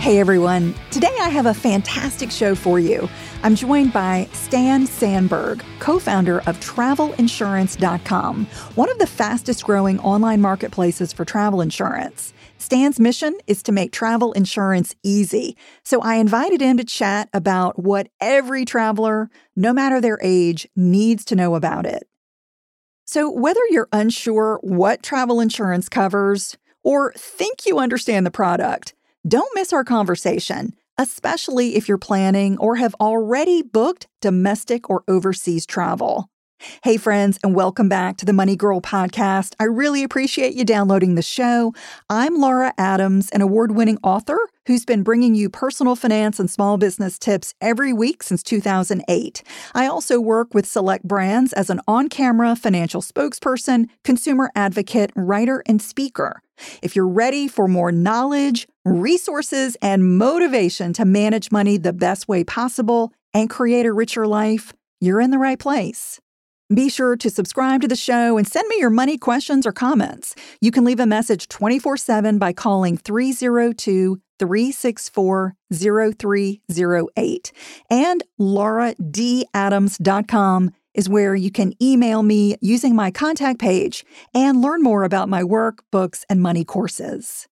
Hey everyone, today I have a fantastic show for you. I'm joined by Stan Sandberg, co founder of TravelInsurance.com, one of the fastest growing online marketplaces for travel insurance. Stan's mission is to make travel insurance easy. So I invited him to chat about what every traveler, no matter their age, needs to know about it. So, whether you're unsure what travel insurance covers or think you understand the product, don't miss our conversation, especially if you're planning or have already booked domestic or overseas travel. Hey, friends, and welcome back to the Money Girl podcast. I really appreciate you downloading the show. I'm Laura Adams, an award winning author who's been bringing you personal finance and small business tips every week since 2008. I also work with select brands as an on camera financial spokesperson, consumer advocate, writer, and speaker. If you're ready for more knowledge, resources, and motivation to manage money the best way possible and create a richer life, you're in the right place. Be sure to subscribe to the show and send me your money questions or comments. You can leave a message 24 7 by calling 302 364 0308. And lauradadams.com is where you can email me using my contact page and learn more about my work, books, and money courses.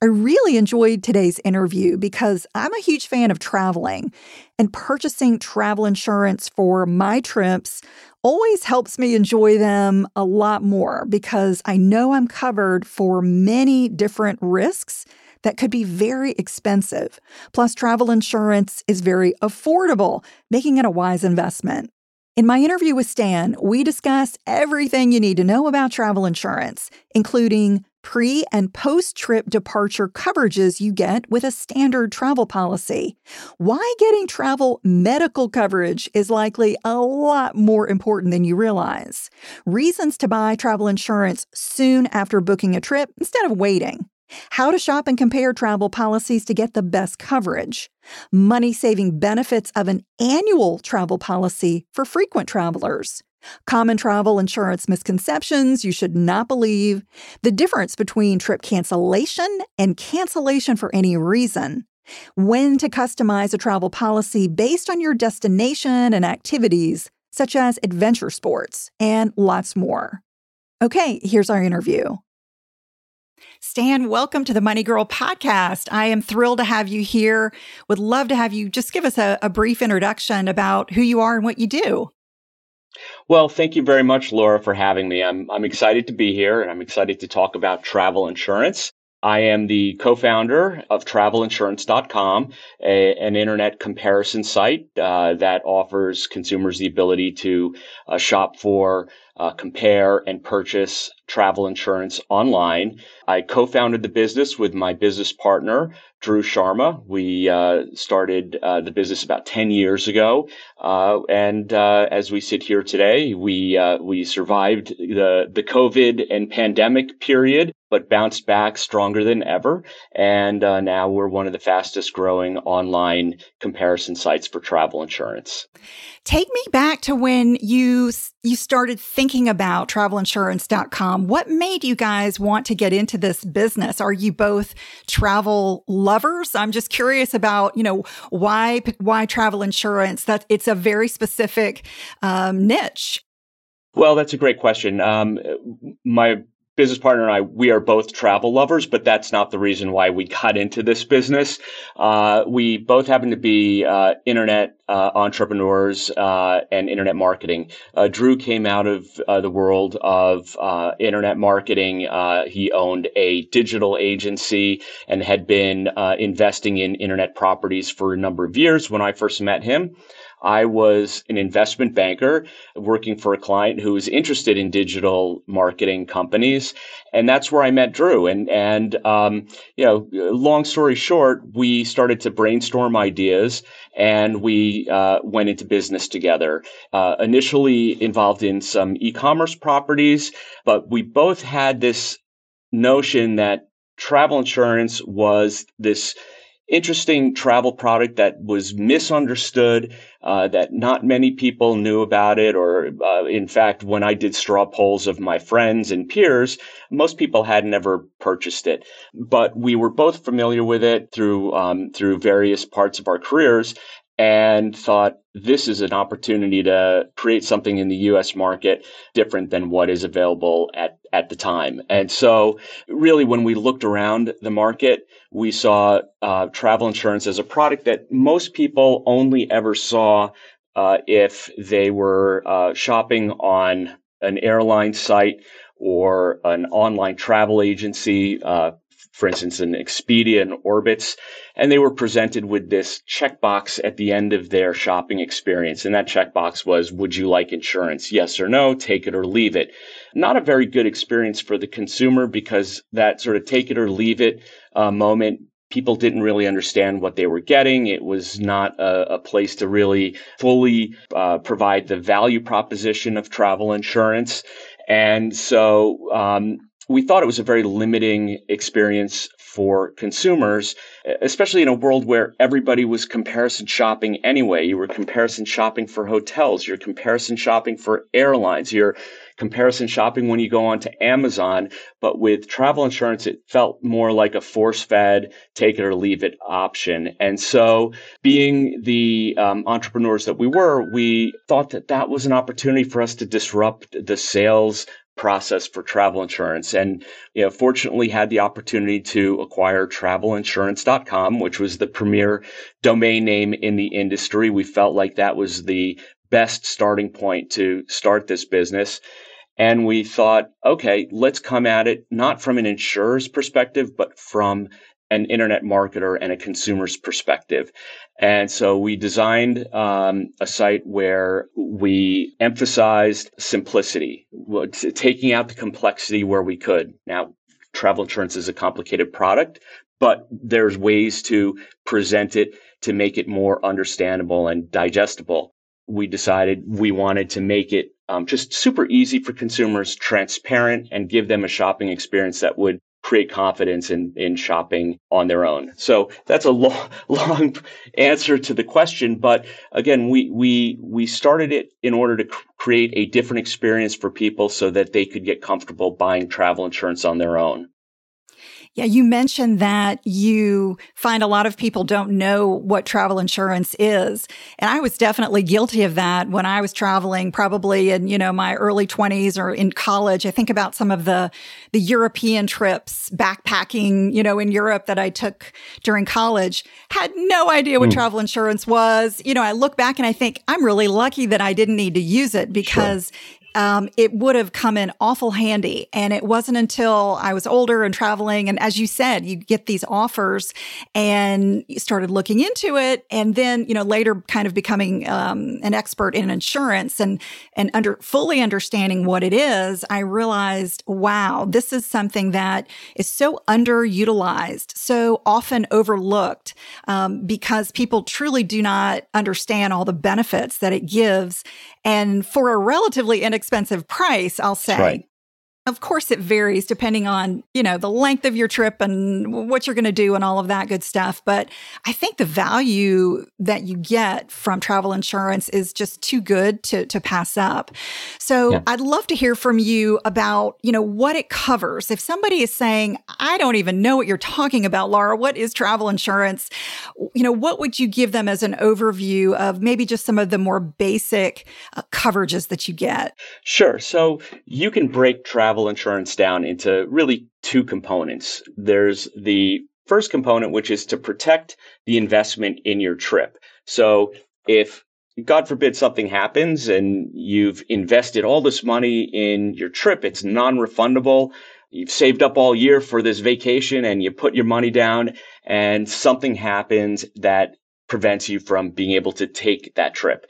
I really enjoyed today's interview because I'm a huge fan of traveling, and purchasing travel insurance for my trips always helps me enjoy them a lot more because I know I'm covered for many different risks that could be very expensive. Plus, travel insurance is very affordable, making it a wise investment. In my interview with Stan, we discuss everything you need to know about travel insurance, including pre and post trip departure coverages you get with a standard travel policy. Why getting travel medical coverage is likely a lot more important than you realize. Reasons to buy travel insurance soon after booking a trip instead of waiting. How to shop and compare travel policies to get the best coverage. Money saving benefits of an annual travel policy for frequent travelers. Common travel insurance misconceptions you should not believe. The difference between trip cancellation and cancellation for any reason. When to customize a travel policy based on your destination and activities, such as adventure sports, and lots more. Okay, here's our interview. Stan, welcome to the Money Girl podcast. I am thrilled to have you here. Would love to have you just give us a, a, brief introduction about who you are and what you do. Well, thank you very much, Laura, for having me. I'm, I'm excited to be here and I'm excited to talk about travel insurance. I am the co-founder of TravelInsurance.com, a, an internet comparison site uh, that offers consumers the ability to uh, shop for, uh, compare, and purchase travel insurance online. I co-founded the business with my business partner, Drew Sharma. We uh, started uh, the business about 10 years ago. Uh, and uh, as we sit here today, we, uh, we survived the, the COVID and pandemic period, but bounced back stronger than ever. And uh, now we're one of the fastest growing online comparison sites for travel insurance. Take me back to when you you started thinking about travelinsurance.com. What made you guys want to get into this business? Are you both travel lovers? I'm just curious about, you know, why why travel insurance? That it's a very specific um, niche. Well, that's a great question. Um, my business partner and I, we are both travel lovers, but that's not the reason why we got into this business. Uh, we both happen to be uh, internet uh, entrepreneurs uh, and internet marketing. Uh, Drew came out of uh, the world of internet marketing. he owned a digital agency and had been investing in internet properties for a number of years when I first met him. I was an investment banker working for a client who was interested in digital marketing companies. And that's where I met Drew. And, and, um, you know, long story short, we started to brainstorm ideas and we uh, went into business together. Uh, initially involved in some e-commerce properties, but we both had this notion that travel insurance was this interesting travel product that was misunderstood, uh, that not many people knew about it. Or, uh, in fact, when I did straw polls of my friends and peers, most people had never purchased it. But we were both familiar with it through um, through various parts of our careers, and thought this is an opportunity to create something in the US market different than what is available at, at the time. And so, really, when we looked around the market, we saw uh, travel insurance as a product that most people only ever saw uh, if they were uh, shopping on an airline site or an online travel agency, uh, for instance, an Expedia and Orbitz, and they were presented with this checkbox at the end of their shopping experience. And that checkbox was, would you like insurance? Yes or no, take it or leave it. Not a very good experience for the consumer because that sort of take it or leave it uh, moment people didn't really understand what they were getting. It was not a, a place to really fully uh, provide the value proposition of travel insurance. And so um, we thought it was a very limiting experience for consumers, especially in a world where everybody was comparison shopping anyway. You were comparison shopping for hotels, you're comparison shopping for airlines, you're comparison shopping when you go onto Amazon. But with travel insurance, it felt more like a force fed, take it or leave it option. And so, being the um, entrepreneurs that we were, we thought that that was an opportunity for us to disrupt the sales process for travel insurance. And you know fortunately had the opportunity to acquire travelinsurance.com which was the premier domain name in the industry. We felt like that was the best starting point to start this business. And we thought okay let's come at it not from an insurer's perspective but from an internet marketer and a consumer's perspective. And so we designed um, a site where we emphasized simplicity, taking out the complexity where we could. Now, travel insurance is a complicated product, but there's ways to present it to make it more understandable and digestible. We decided we wanted to make it um, just super easy for consumers, transparent, and give them a shopping experience that would create confidence in, in shopping on their own. So that's a long, long answer to the question. But again, we, we, we started it in order to cr- create a different experience for people so that they could get comfortable buying travel insurance on their own. Yeah, you mentioned that you find a lot of people don't know what travel insurance is. And I was definitely guilty of that when I was traveling probably in, you know, my early 20s or in college. I think about some of the the European trips, backpacking, you know, in Europe that I took during college. Had no idea what mm. travel insurance was. You know, I look back and I think I'm really lucky that I didn't need to use it because sure um, it would have come in awful handy. And it wasn't until I was older and traveling. And as you said, you get these offers and you started looking into it. And then, you know, later kind of becoming um, an expert in insurance and, and under fully understanding what it is, I realized, wow, this is something that is so underutilized, so often overlooked um, because people truly do not understand all the benefits that it gives. And for a relatively inexpensive price, I'll say, right. Of course, it varies depending on, you know, the length of your trip and what you're going to do and all of that good stuff. But I think the value that you get from travel insurance is just too good to, to pass up. So yeah. I'd love to hear from you about, you know, what it covers. If somebody is saying, I don't even know what you're talking about, Laura, what is travel insurance? You know, what would you give them as an overview of maybe just some of the more basic uh, coverages that you get? Sure. So you can break travel travel insurance down into really two components. There's the first component, which is to protect the investment in your trip. So if God forbid something happens and you've invested all this money in your trip, it's non refundable. You've saved up all year for this vacation and you put your money down and something happens that prevents you from being able to take that trip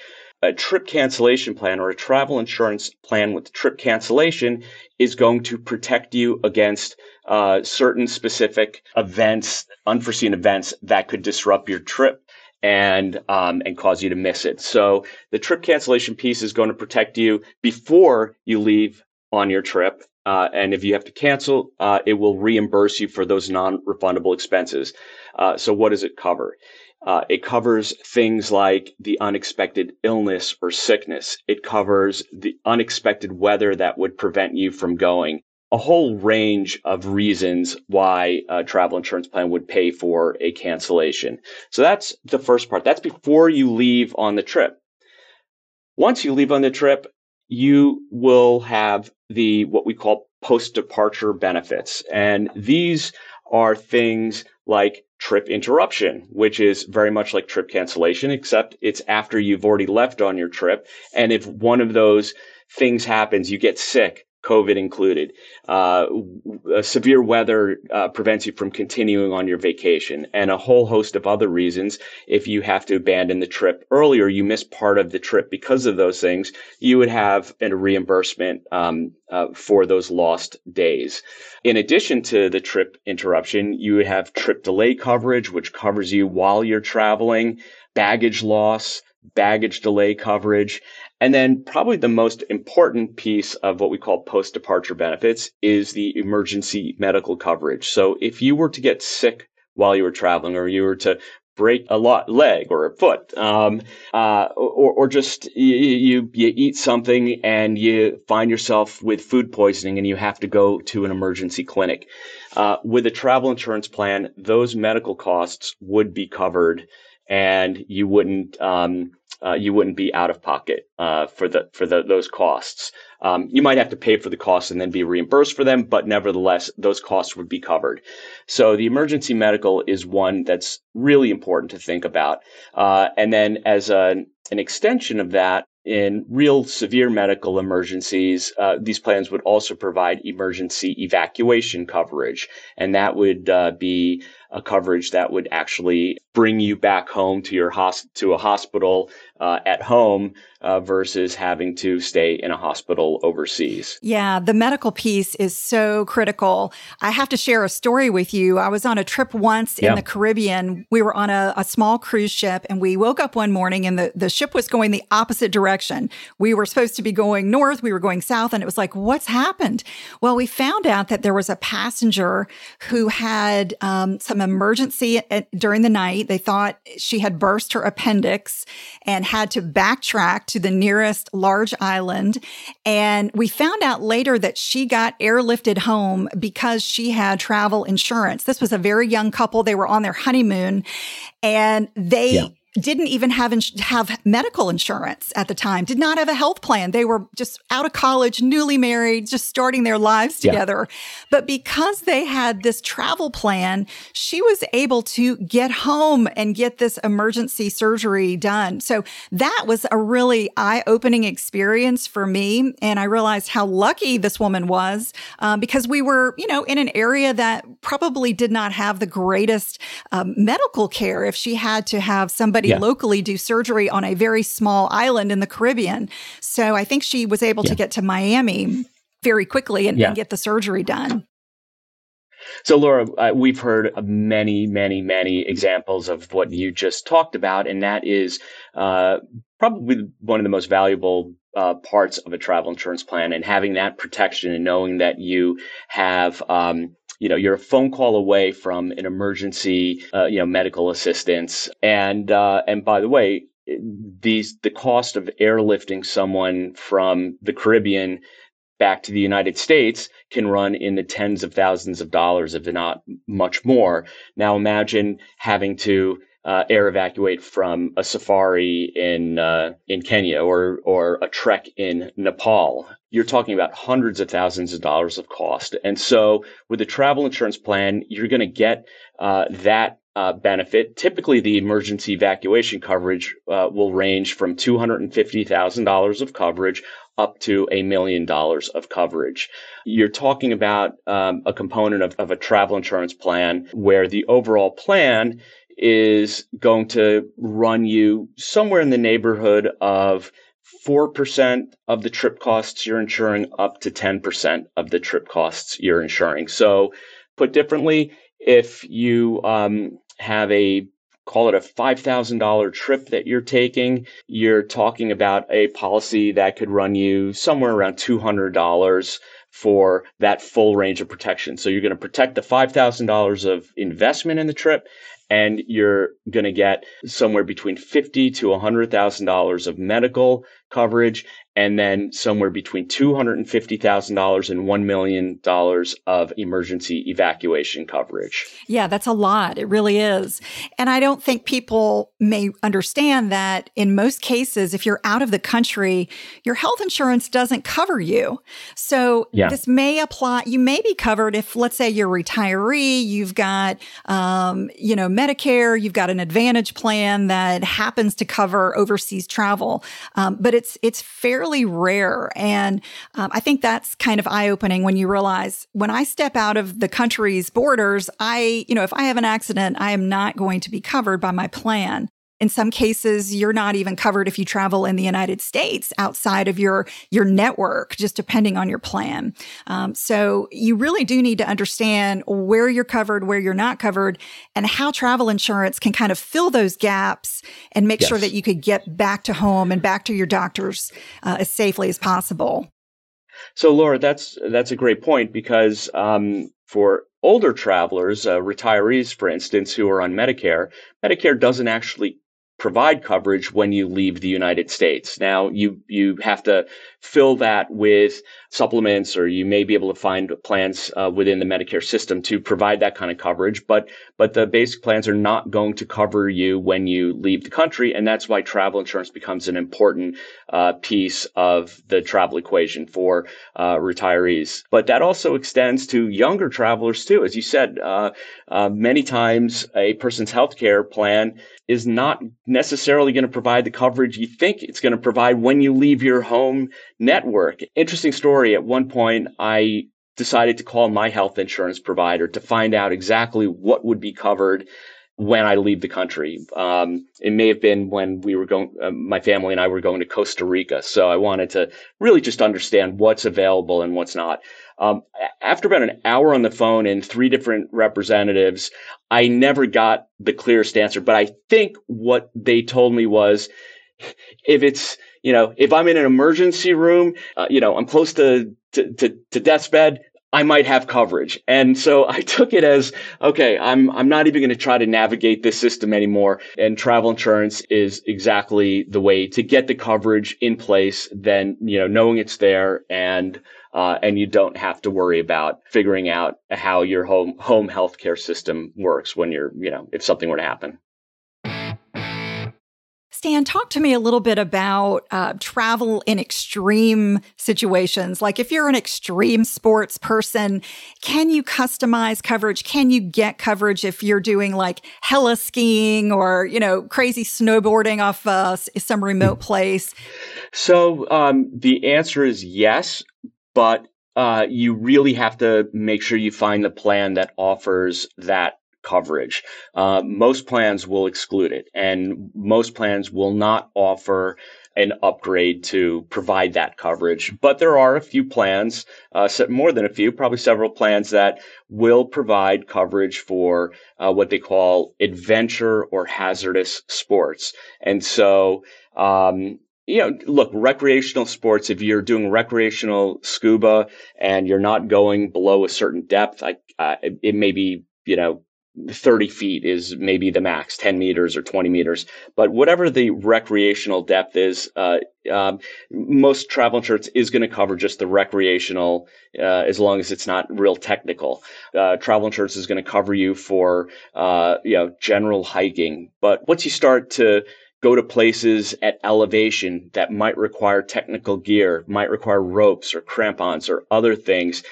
a trip cancellation plan or a travel insurance plan with trip cancellation is going to protect you against uh, certain specific events, unforeseen events that could disrupt your trip and um, and cause you to miss it. So the trip cancellation piece is going to protect you before you leave on your trip. uh, and if you have to cancel, uh, it will reimburse you for those non-refundable expenses. Uh, so what does it cover? Uh, it covers things like the unexpected illness or sickness. It covers the unexpected weather that would prevent you from going. A whole range of reasons why a travel insurance plan would pay for a cancellation. So that's the first part. That's before you leave on the trip. Once you leave on the trip, you will have the what we call post departure benefits. And these are things like trip interruption, which is very much like trip cancellation, except it's after you've already left on your trip. And if one of those things happens, you get sick, COVID included. Uh, severe weather uh, prevents you from continuing on your vacation, and a whole host of other reasons. If you have to abandon the trip earlier, you miss part of the trip because of those things, you would have a reimbursement um, uh, for those lost days. In addition to the trip interruption, you would have trip delay coverage, which covers you while you're traveling, baggage loss, baggage delay coverage, and then probably the most important piece of what we call post departure benefits is the emergency medical coverage. So if you were to get sick while you were traveling or you were to break a lot, leg or a foot, um, uh, or, or just you, you, you eat something and you find yourself with food poisoning and you have to go to an emergency clinic. Uh, with a travel insurance plan, those medical costs would be covered and you wouldn't um, uh, you wouldn't be out of pocket uh, for the for the, those costs. Um, you might have to pay for the costs and then be reimbursed for them, but nevertheless, those costs would be covered. So the emergency medical is one that's really important to think about. Uh, and then as a, an extension of that, in real severe medical emergencies, uh, these plans would also provide emergency evacuation coverage, and that would uh, be a coverage that would actually bring you back home to your hos- to a hospital uh, at home uh, versus having to stay in a hospital overseas. Yeah, the medical piece is so critical. I have to share a story with you. I was on a trip once yeah. in the Caribbean. We were on a, a, small cruise ship and we woke up one morning and the, the ship was going the opposite direction. We were supposed to be going north, we were going south, and it was like, what's happened? Well, we found out that there was a passenger who had um, some emergency at, during the night. They thought she had burst her appendix and had to backtrack to the nearest large island. And we found out later that she got airlifted home because she had travel insurance. This was a very young couple. They were on their honeymoon and they yeah didn't even have ins- have medical insurance at the time. Did not have a health plan. They were just out of college, newly married, just starting their lives together. Yeah. But because they had this travel plan, she was able to get home and get this emergency surgery done. So that was a really eye-opening experience for me, and I realized how lucky this woman was um, because we were, you know, in an area that probably did not have the greatest um, medical care. If she had to have somebody yeah. locally do surgery on a very small island in the Caribbean. So I think she was able yeah. to get to Miami very quickly and, yeah. and, get the surgery done. So, Laura, uh, we've heard many, many, many examples of what you just talked about, and that is uh, probably one of the most valuable uh, parts of a travel insurance plan, and having that protection and knowing that you have um, you know, you're a phone call away from an emergency, uh, you know, medical assistance. And, uh, and by the way, these, the cost of airlifting someone from the Caribbean back to the United States can run in the tens of thousands of dollars, if not much more. Now imagine having to uh, air evacuate from a safari in uh, in Kenya or or a trek in Nepal. You're talking about hundreds of thousands of dollars of cost, and so with the travel insurance plan, you're going to get uh, that uh, benefit. Typically, the emergency evacuation coverage uh, will range from two hundred and fifty thousand dollars of coverage up to a million dollars of coverage. You're talking about um, a component of, of a travel insurance plan where the overall plan is going to run you somewhere in the neighborhood of 4% of the trip costs you're insuring up to 10% of the trip costs you're insuring. So, put differently, if you um, have a call it a $5,000 trip that you're taking, you're talking about a policy that could run you somewhere around $200 for that full range of protection. So you're going to protect the $5,000 of investment in the trip and you're going to get somewhere between fifty to hundred thousand dollars of medical coverage, and then somewhere between two hundred and fifty thousand dollars and one million dollars of emergency evacuation coverage. Yeah, that's a lot. It really is, and I don't think people may understand that in most cases, if you're out of the country, your health insurance doesn't cover you. So yeah. this may apply. You may be covered if, let's say, you're a retiree, you've got, um, you know Medicare, you've got an Advantage plan that happens to cover overseas travel, um, but it's it's fairly rare, and um, I think that's kind of eye opening when you realize when I step out of the country's borders, I you know if I have an accident, I am not going to be covered by my plan. In some cases, you're not even covered if you travel in the United States outside of your your network, just depending on your plan. Um, so you really do need to understand where you're covered, where you're not covered, and how travel insurance can kind of fill those gaps and make yes. sure that you could get back to home and back to your doctors uh, as safely as possible. So, Laura, that's that's a great point because um, for older travelers, uh, retirees, for instance, who are on Medicare, Medicare doesn't actually provide coverage when you leave the United States. Now you you have to fill that with supplements, or you may be able to find plans uh, within the Medicare system to provide that kind of coverage. But but the basic plans are not going to cover you when you leave the country, and that's why travel insurance becomes an important uh, piece of the travel equation for uh, retirees. But that also extends to younger travelers too, as you said. Uh, uh, many times, a person's healthcare plan is not necessarily going to provide the coverage you think it's going to provide when you leave your home network. Interesting story. At one point, I decided to call my health insurance provider to find out exactly what would be covered when I leave the country. Um, it may have been when we were going, uh, my family and I were going to Costa Rica. So I wanted to really just understand what's available and what's not. Um, after about an hour on the phone and three different representatives, I never got the clearest answer. But I think what they told me was if it's, you know, if I'm in an emergency room, uh, you know, I'm close to, to, to, to death's bed, I might have coverage. And so I took it as, okay, I'm, I'm not even going to try to navigate this system anymore. And travel insurance is exactly the way to get the coverage in place, then, you know, knowing it's there and, uh, and you don't have to worry about figuring out how your home home healthcare system works when you're, you know, if something were to happen. Stan, talk to me a little bit about uh, travel in extreme situations. Like if you're an extreme sports person, can you customize coverage? Can you get coverage if you're doing like heli skiing or, you know, crazy snowboarding off uh, some remote place? So um, the answer is yes but uh, you really have to make sure you find the plan that offers that coverage. Uh, most plans will exclude it, and most plans will not offer an upgrade to provide that coverage. But there are a few plans, uh, more than a few, probably several plans that will provide coverage for uh, what they call adventure or hazardous sports. And so, um, you know, look, recreational sports, if you're doing recreational scuba and you're not going below a certain depth, I, uh, it may be, you know, 30 feet is maybe the max, 10 meters or 20 meters. But whatever the recreational depth is, uh, um, most travel insurance is going to cover just the recreational, uh, as long as it's not real technical. Uh, travel insurance is going to cover you for, uh, you know, general hiking. But once you start to, go to places at elevation that might require technical gear, might require ropes or crampons or other things,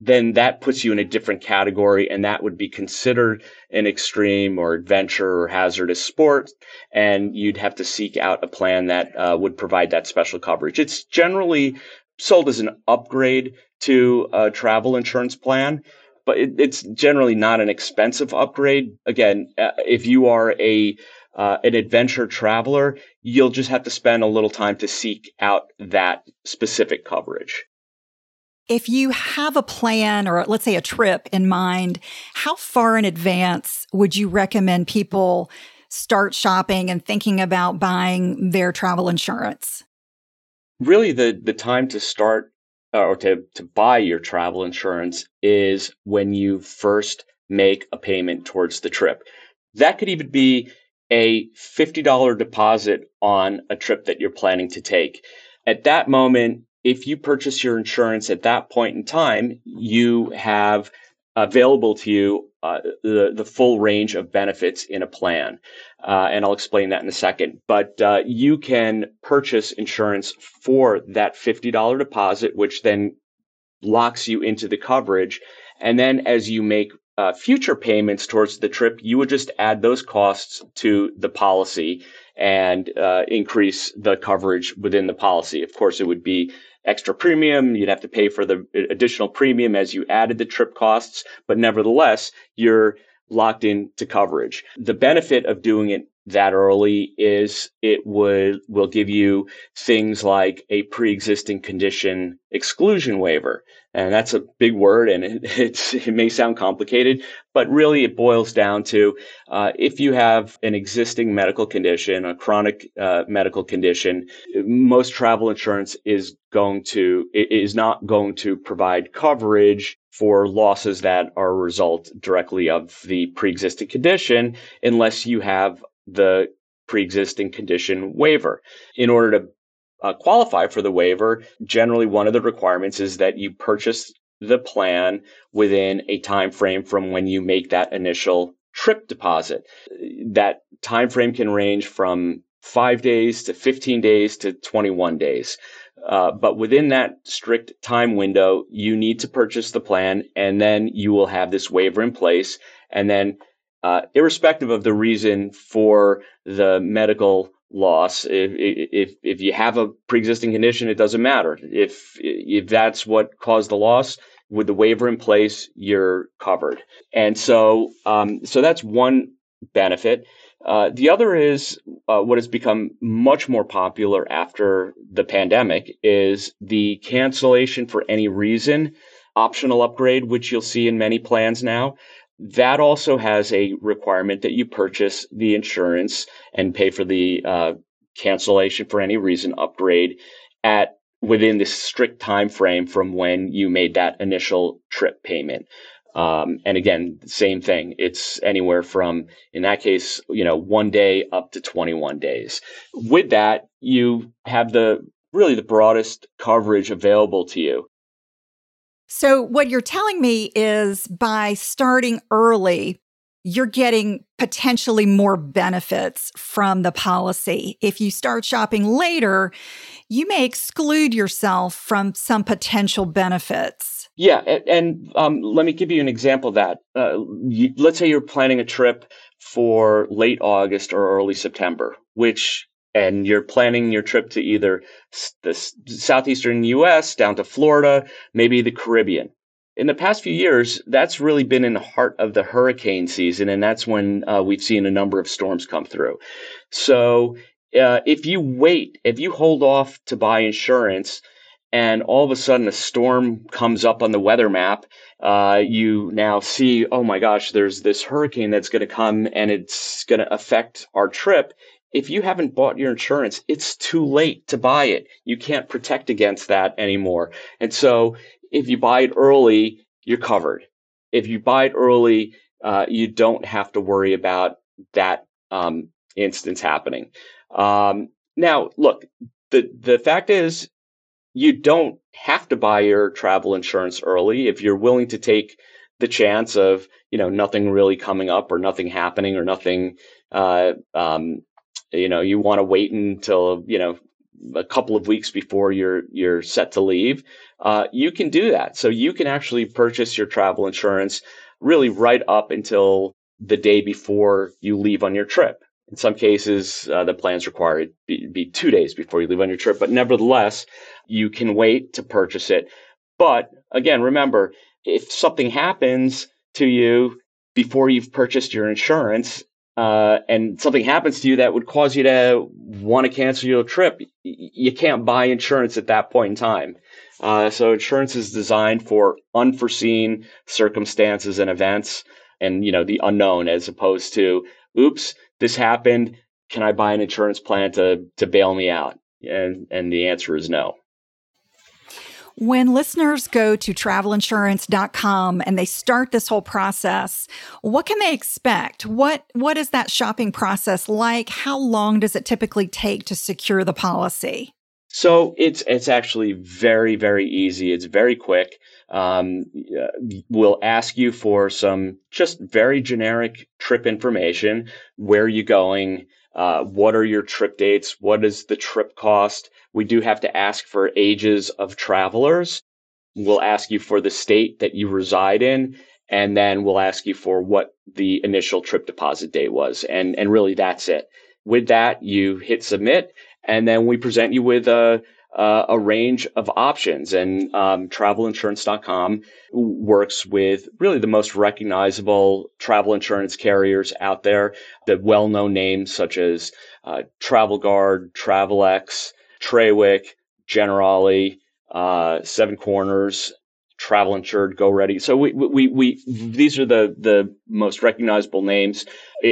then that puts you in a different category and that would be considered an extreme or adventure or hazardous sport. And you'd have to seek out a plan that uh, would provide that special coverage. It's generally sold as an upgrade to a travel insurance plan. But it, it's generally not an expensive upgrade. Again, uh, if you are a uh, an adventure traveler, you'll just have to spend a little time to seek out that specific coverage. If you have a plan or let's say a trip in mind, how far in advance would you recommend people start shopping and thinking about buying their travel insurance? Really, the, the time to start uh, or to, to buy your travel insurance is when you first make a payment towards the trip. That could even be a $50 deposit on a trip that you're planning to take. At that moment, if you purchase your insurance at that point in time, you have available to you uh, the, the full range of benefits in a plan. Uh, and I'll explain that in a second. But uh, you can purchase insurance for that $50 deposit, which then locks you into the coverage. And then as you make uh, future payments towards the trip, you would just add those costs to the policy and uh, increase the coverage within the policy. Of course, it would be extra premium. You'd have to pay for the additional premium as you added the trip costs, but nevertheless, you're locked into coverage. The benefit of doing it that early is it would will give you things like a pre-existing condition exclusion waiver. And that's a big word and it, it may sound complicated but really it boils down to uh, if you have an existing medical condition a chronic uh, medical condition most travel insurance is going to is not going to provide coverage for losses that are a result directly of the pre-existing condition unless you have the pre-existing condition waiver. In order to uh, qualify for the waiver, generally one of the requirements is that you purchase the plan within a time frame from when you make that initial trip deposit. That time frame can range from 5 days to 15 days to 21 days. Uh, but within that strict time window, you need to purchase the plan and then you will have this waiver in place. And then uh, irrespective of the reason for the medical loss. If, if, if you have a pre-existing condition, it doesn't matter. If, if that's what caused the loss, with the waiver in place, you're covered. And so, um, so that's one benefit. Uh, the other is uh, what has become much more popular after the pandemic is the cancellation for any reason optional upgrade, which you'll see in many plans now. That also has a requirement that you purchase the insurance and pay for the uh, cancellation for any reason upgrade at within the strict time frame from when you made that initial trip payment. Um, and again, same thing. It's anywhere from, in that case, you know, one day up to 21 days. With that, you have the really the broadest coverage available to you. So, what you're telling me is by starting early, you're getting potentially more benefits from the policy. If you start shopping later, you may exclude yourself from some potential benefits. Yeah, and, um, let me give you an example of that. Uh, you, let's say you're planning a trip for late August or early September, which and you're planning your trip to either the southeastern US down to Florida, maybe the Caribbean. In the past few years, that's really been in the heart of the hurricane season, and that's when uh, we've seen a number of storms come through. So, uh, if you wait, if you hold off to buy insurance, and all of a sudden a storm comes up on the weather map, uh, you now see, oh my gosh, there's this hurricane that's going to come and it's going to affect our trip if you haven't bought your insurance, it's too late to buy it. You can't protect against that anymore. And so if you buy it early, you're covered. If you buy it early, uh, you don't have to worry about that um, instance happening. Um, now, look, the the fact is, you don't have to buy your travel insurance early if you're willing to take the chance of you know nothing really coming up or nothing happening or nothing uh, um, you know you want to wait until you know a couple of weeks before you're you're set to leave, uh, you can do that. So you can actually purchase your travel insurance really right up until the day before you leave on your trip. In some cases, uh, the plans require it be, be two days before you leave on your trip, but nevertheless, you can wait to purchase it. But again, remember, if something happens to you before you've purchased your insurance uh, and something happens to you that would cause you to want to cancel your trip, you can't buy insurance at that point in time. Uh, so insurance is designed for unforeseen circumstances and events, and you know the unknown, as opposed to, "Oops, this happened. Can I buy an insurance plan to to bail me out?" And and the answer is no. When listeners go to travelinsurance.com and they start this whole process, what can they expect? What what is that shopping process like? How long does it typically take to secure the policy? So it's it's actually very very easy. It's very quick. Um, we'll ask you for some just very generic trip information. Where are you going? Uh, what are your trip dates? What is the trip cost? We do have to ask for ages of travelers. We'll ask you for the state that you reside in, and then we'll ask you for what the initial trip deposit date was. And, and really that's it. With that, you hit submit, and then we present you with a, uh, a range of options. And um, travelinsurance.com works with really the most recognizable travel insurance carriers out there, the well known names such as uh, Travel Guard, Travelex, Trawick, Generali, uh, Seven Corners, Travel Insured, Go Ready. So we, we, we, these are the, the most recognizable names.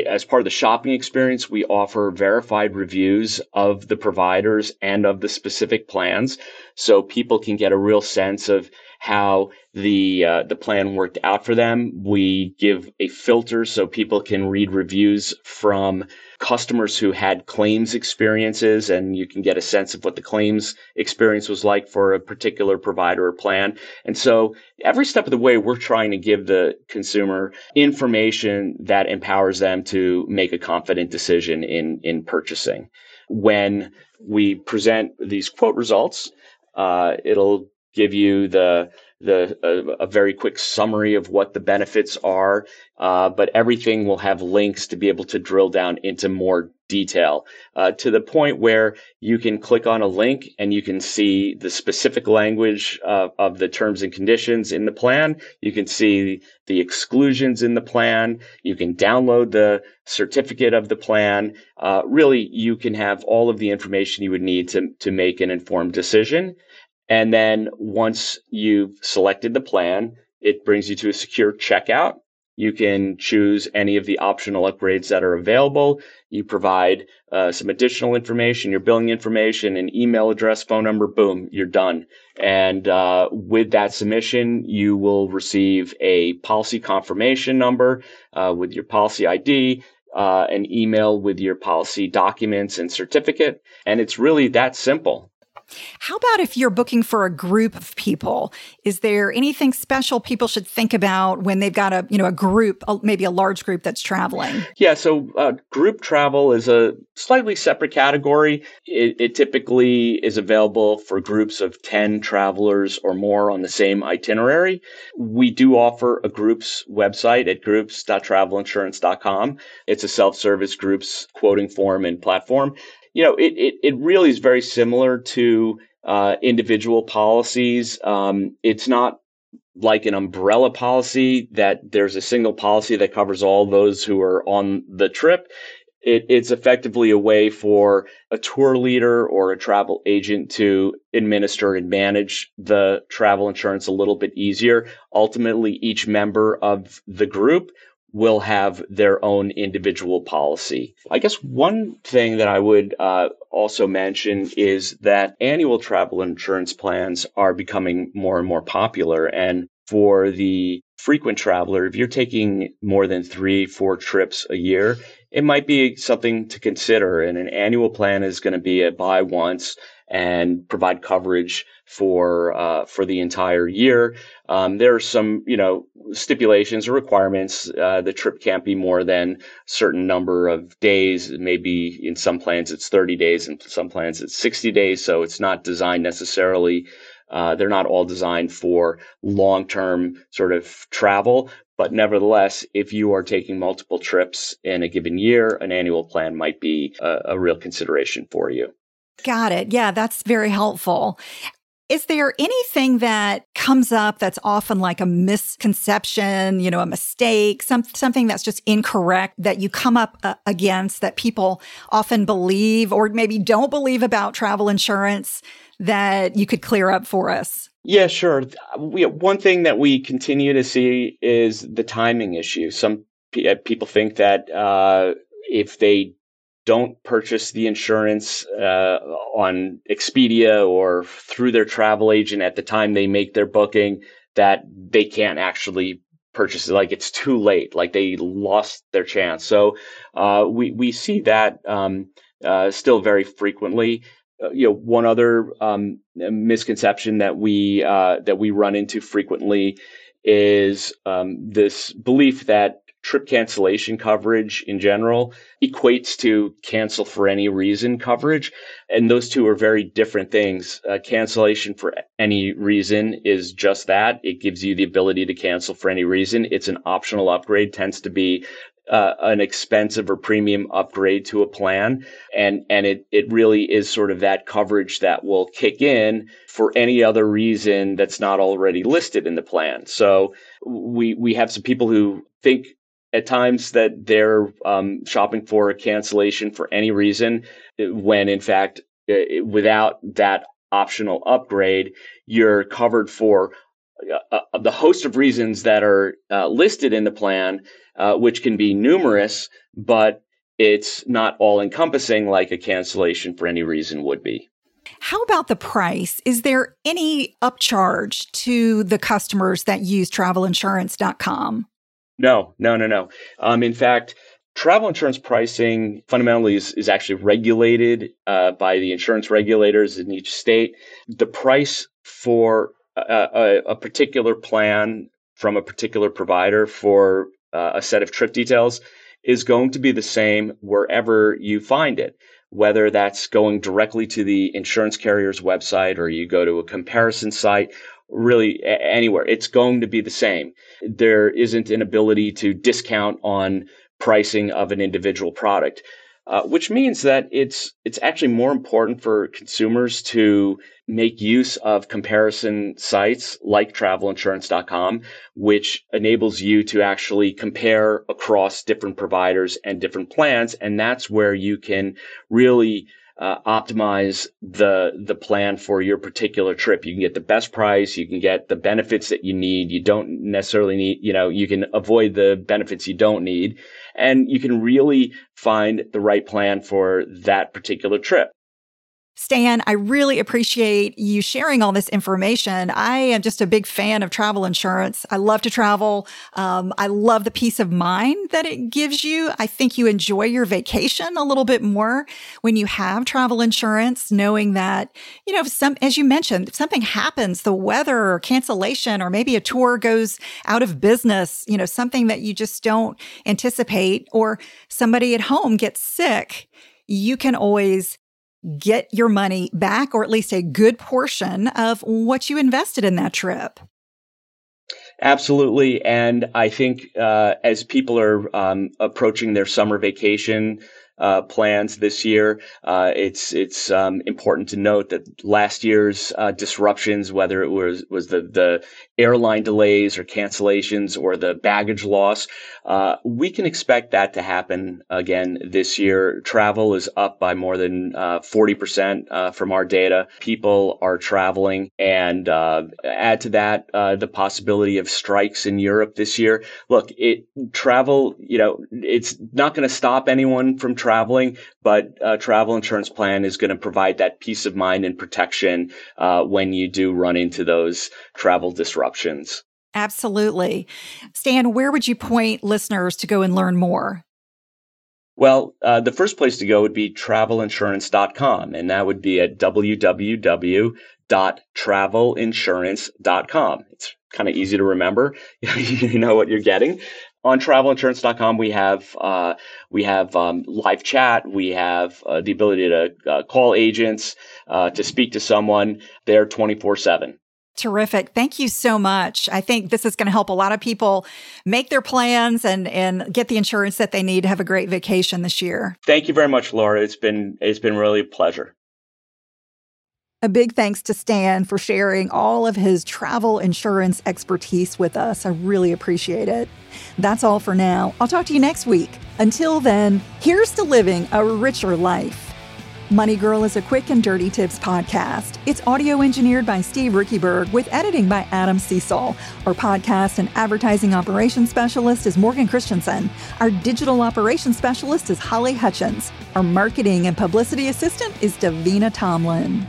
As part of the shopping experience, we offer verified reviews of the providers and of the specific plans. So people can get a real sense of how the uh, the plan worked out for them. We give a filter so people can read reviews from customers who had claims experiences and you can get a sense of what the claims experience was like for a particular provider or plan. And so every step of the way, we're trying to give the consumer information that empowers them to make a confident decision in, in purchasing. When we present these quote results, uh, it'll give you the the a, a, very quick summary of what the benefits are, uh, but everything will have links to be able to drill down into more detail uh, to the point where you can click on a link and you can see the specific language uh, of the terms and conditions in the plan. You can see the exclusions in the plan. You can download the certificate of the plan. Uh, really, you can have all of the information you would need to to make an informed decision. And then once you've selected the plan, it brings you to a secure checkout. You can choose any of the optional upgrades that are available. You provide uh, some additional information, your billing information, an email address, phone number, boom, you're done. And uh, with that submission, you will receive a policy confirmation number uh, with your policy ID, uh, an email with your policy documents and certificate. And it's really that simple. How about if you're booking for a group of people? Is there anything special people should think about when they've got a, you know, a group, maybe a large group that's traveling? Yeah, so uh, group travel is a slightly separate category. It, it typically is available for groups of 10 travelers or more on the same itinerary. We do offer a groups website at groups.travelinsurance.com. It's a self-service groups quoting form and platform you know, it, it, it really is very similar to uh, individual policies. Um, it's not like an umbrella policy that there's a single policy that covers all those who are on the trip. It, it's effectively a way for a tour leader or a travel agent to administer and manage the travel insurance a little bit easier. Ultimately, each member of the group will have their own individual policy. I guess one thing that I would uh, also mention is that annual travel insurance plans are becoming more and more popular. And for the frequent traveler, if you're taking more than three, four trips a year, it might be something to consider. And an annual plan is going to be a buy once and provide coverage for uh, for the entire year. Um, there are some, you know, stipulations or requirements. Uh, the trip can't be more than a certain number of days. Maybe in some plans it's 30 days, and some plans it's 60 days. So it's not designed necessarily. Uh, they're not all designed for long-term sort of travel, but nevertheless, if you are taking multiple trips in a given year, an annual plan might be a, a real consideration for you. Got it. Yeah, that's very helpful. Is there anything that comes up that's often like a misconception, you know, a mistake, some, something that's just incorrect that you come up uh, against that people often believe or maybe don't believe about travel insurance that you could clear up for us? Yeah, sure. We, one thing that we continue to see is the timing issue. Some people think that uh, if they don't purchase the insurance uh, on Expedia or through their travel agent at the time they make their booking, that they can't actually purchase it. Like it's too late. Like they lost their chance. So uh, we we see that um, uh, still very frequently. Uh, you know, one other um, misconception that we uh, that we run into frequently is um, this belief that trip cancellation coverage in general equates to cancel for any reason coverage. And those two are very different things. Uh, cancellation for any reason is just that. It gives you the ability to cancel for any reason. It's an optional upgrade, tends to be uh, an expensive or premium upgrade to a plan. And, and it, it really is sort of that coverage that will kick in for any other reason that's not already listed in the plan. So we, we have some people who think at times that they're um, shopping for a cancellation for any reason when in fact uh, without that optional upgrade you're covered for uh, uh, the host of reasons that are uh, listed in the plan uh, which can be numerous, but it's not all encompassing like a cancellation for any reason would be. How about the price? Is there any upcharge to the customers that use travelinsurance.com? No, no, no, no. Um, in fact, travel insurance pricing fundamentally is, is actually regulated uh, by the insurance regulators in each state. The price for a, a, a particular plan from a particular provider for uh, a set of trip details is going to be the same wherever you find it, whether that's going directly to the insurance carrier's website or you go to a comparison site, really anywhere. It's going to be the same. There isn't an ability to discount on pricing of an individual product. Uh, which means that it's it's actually more important for consumers to make use of comparison sites like travelinsurance.com, which enables you to actually compare across different providers and different plans. And that's where you can really uh, optimize the the plan for your particular trip. You can get the best price, you can get the benefits that you need. You don't necessarily need, you know, you can avoid the benefits you don't need, and you can really find the right plan for that particular trip. Stan, I really appreciate you sharing all this information. I am just a big fan of travel insurance. I love to travel. Um, I love the peace of mind that it gives you. I think you enjoy your vacation a little bit more when you have travel insurance, knowing that, you know, some, as you mentioned, if something happens, the weather or cancellation, or maybe a tour goes out of business, you know, something that you just don't anticipate, or somebody at home gets sick, you can always get your money back or at least a good portion of what you invested in that trip. Absolutely. And I think uh, as people are um, approaching their summer vacation, uh, plans this year. Uh, it's it's um, important to note that last year's uh, disruptions, whether it was was the the airline delays or cancellations or the baggage loss, uh, we can expect that to happen again this year. Travel is up by more than uh, forty percent uh, from our data. People are traveling, and add to that the possibility of strikes in Europe this year. Look, it travel, you know, it's not going to stop anyone from traveling, but a travel insurance plan is going to provide that peace of mind and protection uh, when you do run into those travel disruptions. Absolutely. Stan, where would you point listeners to go and learn more? Well, uh, the first place to go would be travelinsurance.com, and that would be at www.travelinsurance.com. It's kind of easy to remember. you know what you're getting on travelinsurance.com we have uh, we have um, live chat we have uh, the ability to uh, call agents uh, to speak to someone there 24 7 Terrific. Thank you so much. I think this is going to help a lot of people make their plans and, and get the insurance that they need to have a great vacation this year. Thank you very much, Laura. It's been it's been really a pleasure. A big thanks to Stan for sharing all of his travel insurance expertise with us. I really appreciate it. That's all for now. I'll talk to you next week. Until then, here's to living a richer life. Money Girl is a quick and dirty tips podcast. It's audio engineered by Steve Riekeberg with editing by Adam Cecil. Our podcast and advertising operations specialist is Morgan Christensen. Our digital operations specialist is Holly Hutchins. Our marketing and publicity assistant is Davina Tomlin.